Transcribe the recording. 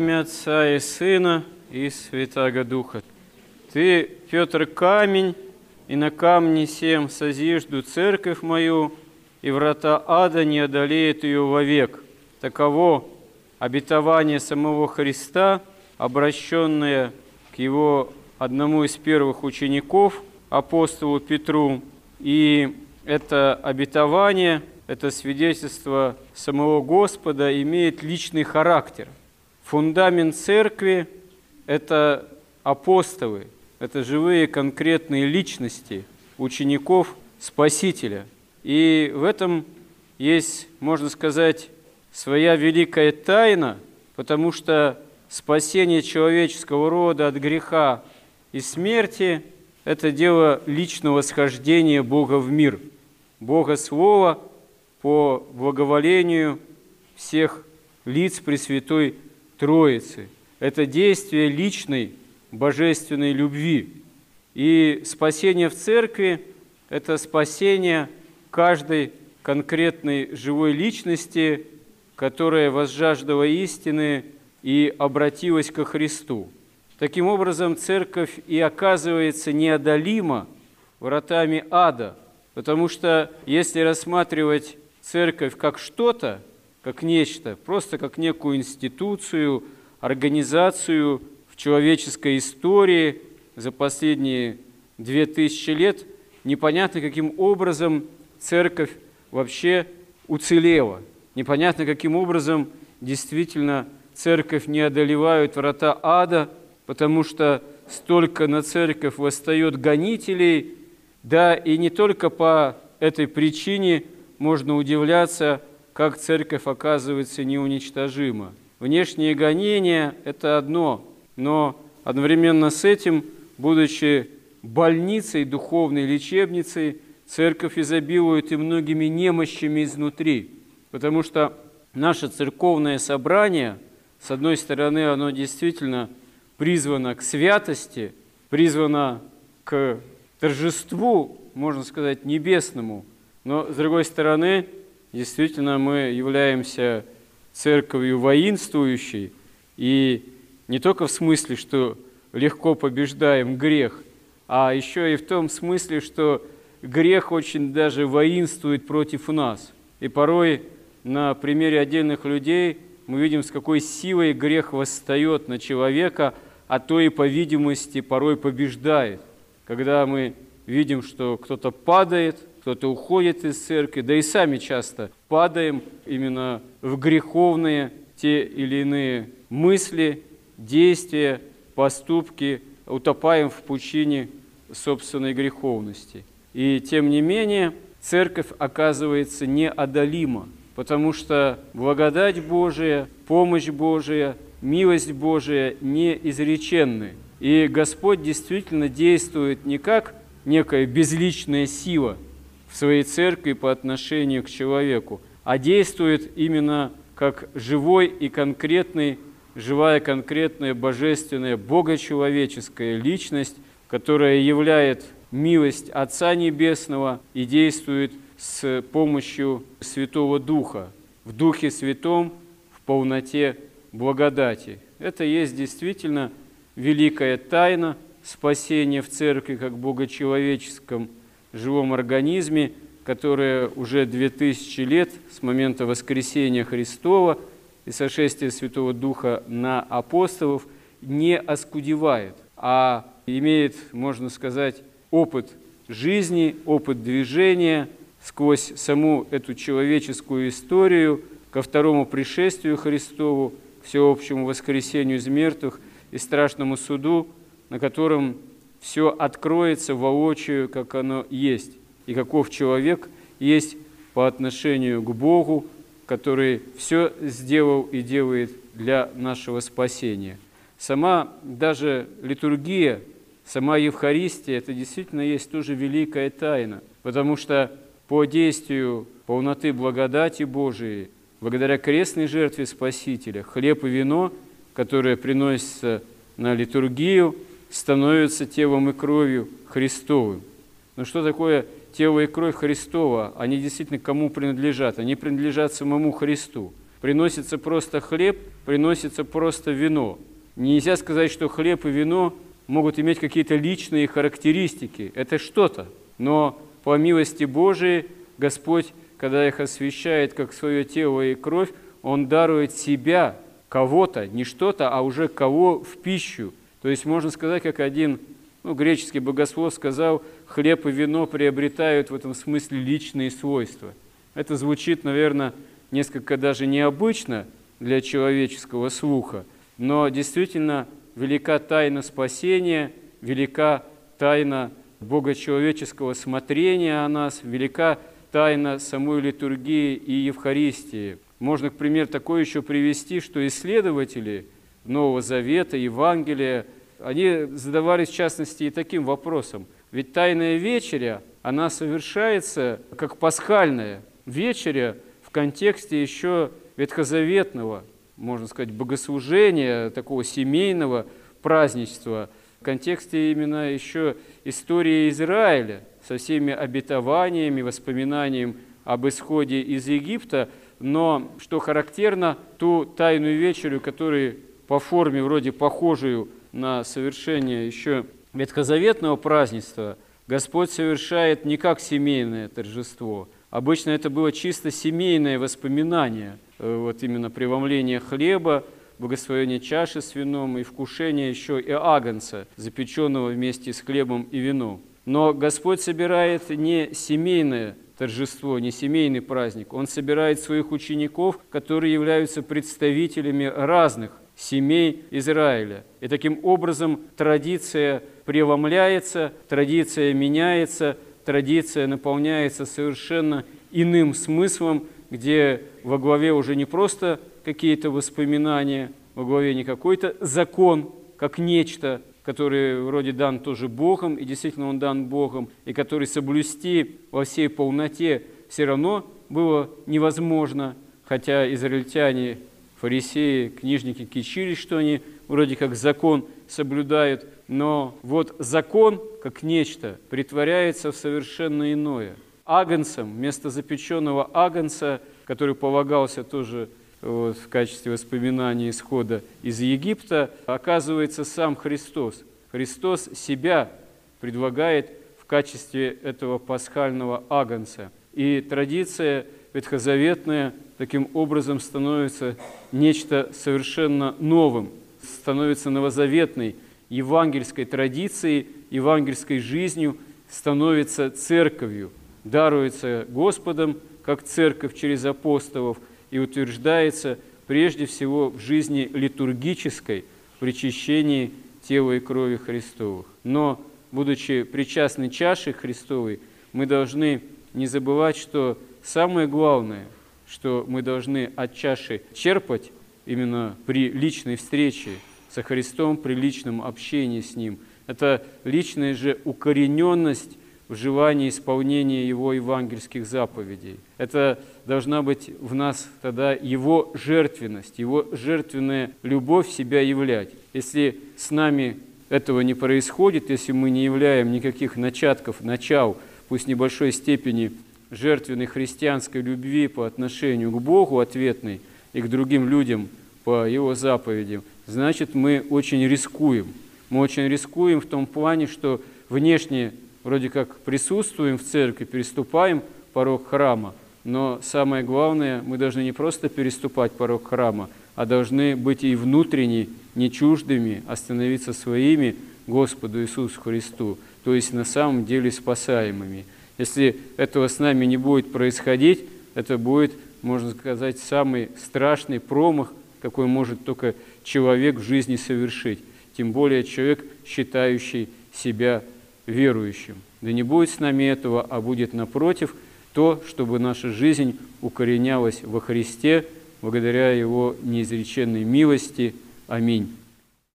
имя Отца и Сына и Святаго Духа. Ты, Петр, камень, и на камне сем созижду церковь мою, и врата ада не одолеют ее вовек. Таково обетование самого Христа, обращенное к его одному из первых учеников, апостолу Петру. И это обетование, это свидетельство самого Господа имеет личный характер. Фундамент церкви – это апостолы, это живые конкретные личности учеников Спасителя. И в этом есть, можно сказать, своя великая тайна, потому что спасение человеческого рода от греха и смерти – это дело личного схождения Бога в мир, Бога Слова по благоволению всех лиц Пресвятой Троицы. Это действие личной божественной любви. И спасение в церкви – это спасение каждой конкретной живой личности, которая возжаждала истины и обратилась ко Христу. Таким образом, церковь и оказывается неодолима вратами ада, потому что если рассматривать церковь как что-то, как нечто, просто как некую институцию, организацию, человеческой истории за последние две тысячи лет непонятно, каким образом церковь вообще уцелела. Непонятно, каким образом действительно церковь не одолевают врата ада, потому что столько на церковь восстает гонителей, да и не только по этой причине можно удивляться, как церковь оказывается неуничтожима. Внешние гонения – это одно – но одновременно с этим, будучи больницей, духовной лечебницей, церковь изобилует и многими немощами изнутри, потому что наше церковное собрание, с одной стороны, оно действительно призвано к святости, призвано к торжеству, можно сказать, небесному, но, с другой стороны, действительно мы являемся церковью воинствующей, и не только в смысле, что легко побеждаем грех, а еще и в том смысле, что грех очень даже воинствует против нас. И порой на примере отдельных людей мы видим, с какой силой грех восстает на человека, а то и, по видимости, порой побеждает. Когда мы видим, что кто-то падает, кто-то уходит из церкви, да и сами часто падаем именно в греховные те или иные мысли, действия, поступки, утопаем в пучине собственной греховности. И тем не менее, церковь оказывается неодолима, потому что благодать Божия, помощь Божия, милость Божия неизреченны. И Господь действительно действует не как некая безличная сила в своей церкви по отношению к человеку, а действует именно как живой и конкретный живая конкретная божественная богочеловеческая личность, которая являет милость Отца Небесного и действует с помощью Святого Духа, в Духе Святом, в полноте благодати. Это есть действительно великая тайна спасения в Церкви как богочеловеческом живом организме, которая уже две тысячи лет с момента воскресения Христова – и сошествие Святого Духа на апостолов не оскудевает, а имеет, можно сказать, опыт жизни, опыт движения сквозь саму эту человеческую историю ко второму пришествию Христову, всеобщему воскресению из мертвых и страшному суду, на котором все откроется воочию, как оно есть, и каков человек есть по отношению к Богу, который все сделал и делает для нашего спасения. Сама даже литургия, сама Евхаристия, это действительно есть тоже великая тайна, потому что по действию полноты благодати Божией, благодаря крестной жертве Спасителя, хлеб и вино, которое приносится на литургию, становятся телом и кровью Христовым. Но что такое тело и кровь Христова, они действительно кому принадлежат? Они принадлежат самому Христу. Приносится просто хлеб, приносится просто вино. Нельзя сказать, что хлеб и вино могут иметь какие-то личные характеристики. Это что-то. Но по милости Божией Господь, когда их освящает как свое тело и кровь, Он дарует себя, кого-то, не что-то, а уже кого в пищу. То есть можно сказать, как один ну, греческий богослов сказал, хлеб и вино приобретают в этом смысле личные свойства. Это звучит, наверное, несколько даже необычно для человеческого слуха, но действительно велика тайна спасения, велика тайна богочеловеческого смотрения о нас, велика тайна самой литургии и Евхаристии. Можно, к примеру, такое еще привести, что исследователи Нового Завета, Евангелия, они задавались в частности и таким вопросом. Ведь Тайная Вечеря, она совершается как пасхальная вечеря в контексте еще ветхозаветного, можно сказать, богослужения, такого семейного празднества, в контексте именно еще истории Израиля со всеми обетованиями, воспоминанием об исходе из Египта, но, что характерно, ту тайную вечерю, которую по форме вроде похожую на совершение еще ветхозаветного празднества, Господь совершает не как семейное торжество. Обычно это было чисто семейное воспоминание, э, вот именно преломление хлеба, благословение чаши с вином и вкушение еще и агнца, запеченного вместе с хлебом и вином. Но Господь собирает не семейное торжество, не семейный праздник. Он собирает своих учеников, которые являются представителями разных семей Израиля. И таким образом традиция преломляется, традиция меняется, традиция наполняется совершенно иным смыслом, где во главе уже не просто какие-то воспоминания, во главе не какой-то закон, как нечто, который вроде дан тоже Богом, и действительно он дан Богом, и который соблюсти во всей полноте все равно было невозможно, хотя израильтяне, фарисеи, книжники кичились, что они вроде как закон соблюдают, но вот закон, как нечто, притворяется в совершенно иное. Агнцем, вместо запеченного агнца, который полагался тоже вот, в качестве воспоминания исхода из Египта, оказывается сам Христос. Христос себя предлагает в качестве этого пасхального агнца. И традиция ветхозаветная таким образом становится нечто совершенно новым, становится новозаветной, евангельской традицией, евангельской жизнью, становится церковью, даруется Господом, как церковь через апостолов – и утверждается прежде всего в жизни литургической, причащении тела и крови Христовых. Но, будучи причастны чашей Христовой, мы должны не забывать, что самое главное, что мы должны от чаши черпать именно при личной встрече со Христом, при личном общении с Ним, это личная же укорененность в желании исполнения Его евангельских заповедей. Это должна быть в нас тогда Его жертвенность, Его жертвенная любовь себя являть. Если с нами этого не происходит, если мы не являем никаких начатков, начал, пусть небольшой степени жертвенной христианской любви по отношению к Богу ответной и к другим людям по Его заповедям, значит, мы очень рискуем. Мы очень рискуем в том плане, что внешне вроде как присутствуем в церкви, переступаем порог храма, но самое главное, мы должны не просто переступать порог храма, а должны быть и внутренне не чуждыми, а становиться своими Господу Иисусу Христу, то есть на самом деле спасаемыми. Если этого с нами не будет происходить, это будет, можно сказать, самый страшный промах, какой может только человек в жизни совершить, тем более человек, считающий себя верующим. Да не будет с нами этого, а будет напротив то, чтобы наша жизнь укоренялась во Христе благодаря Его неизреченной милости. Аминь.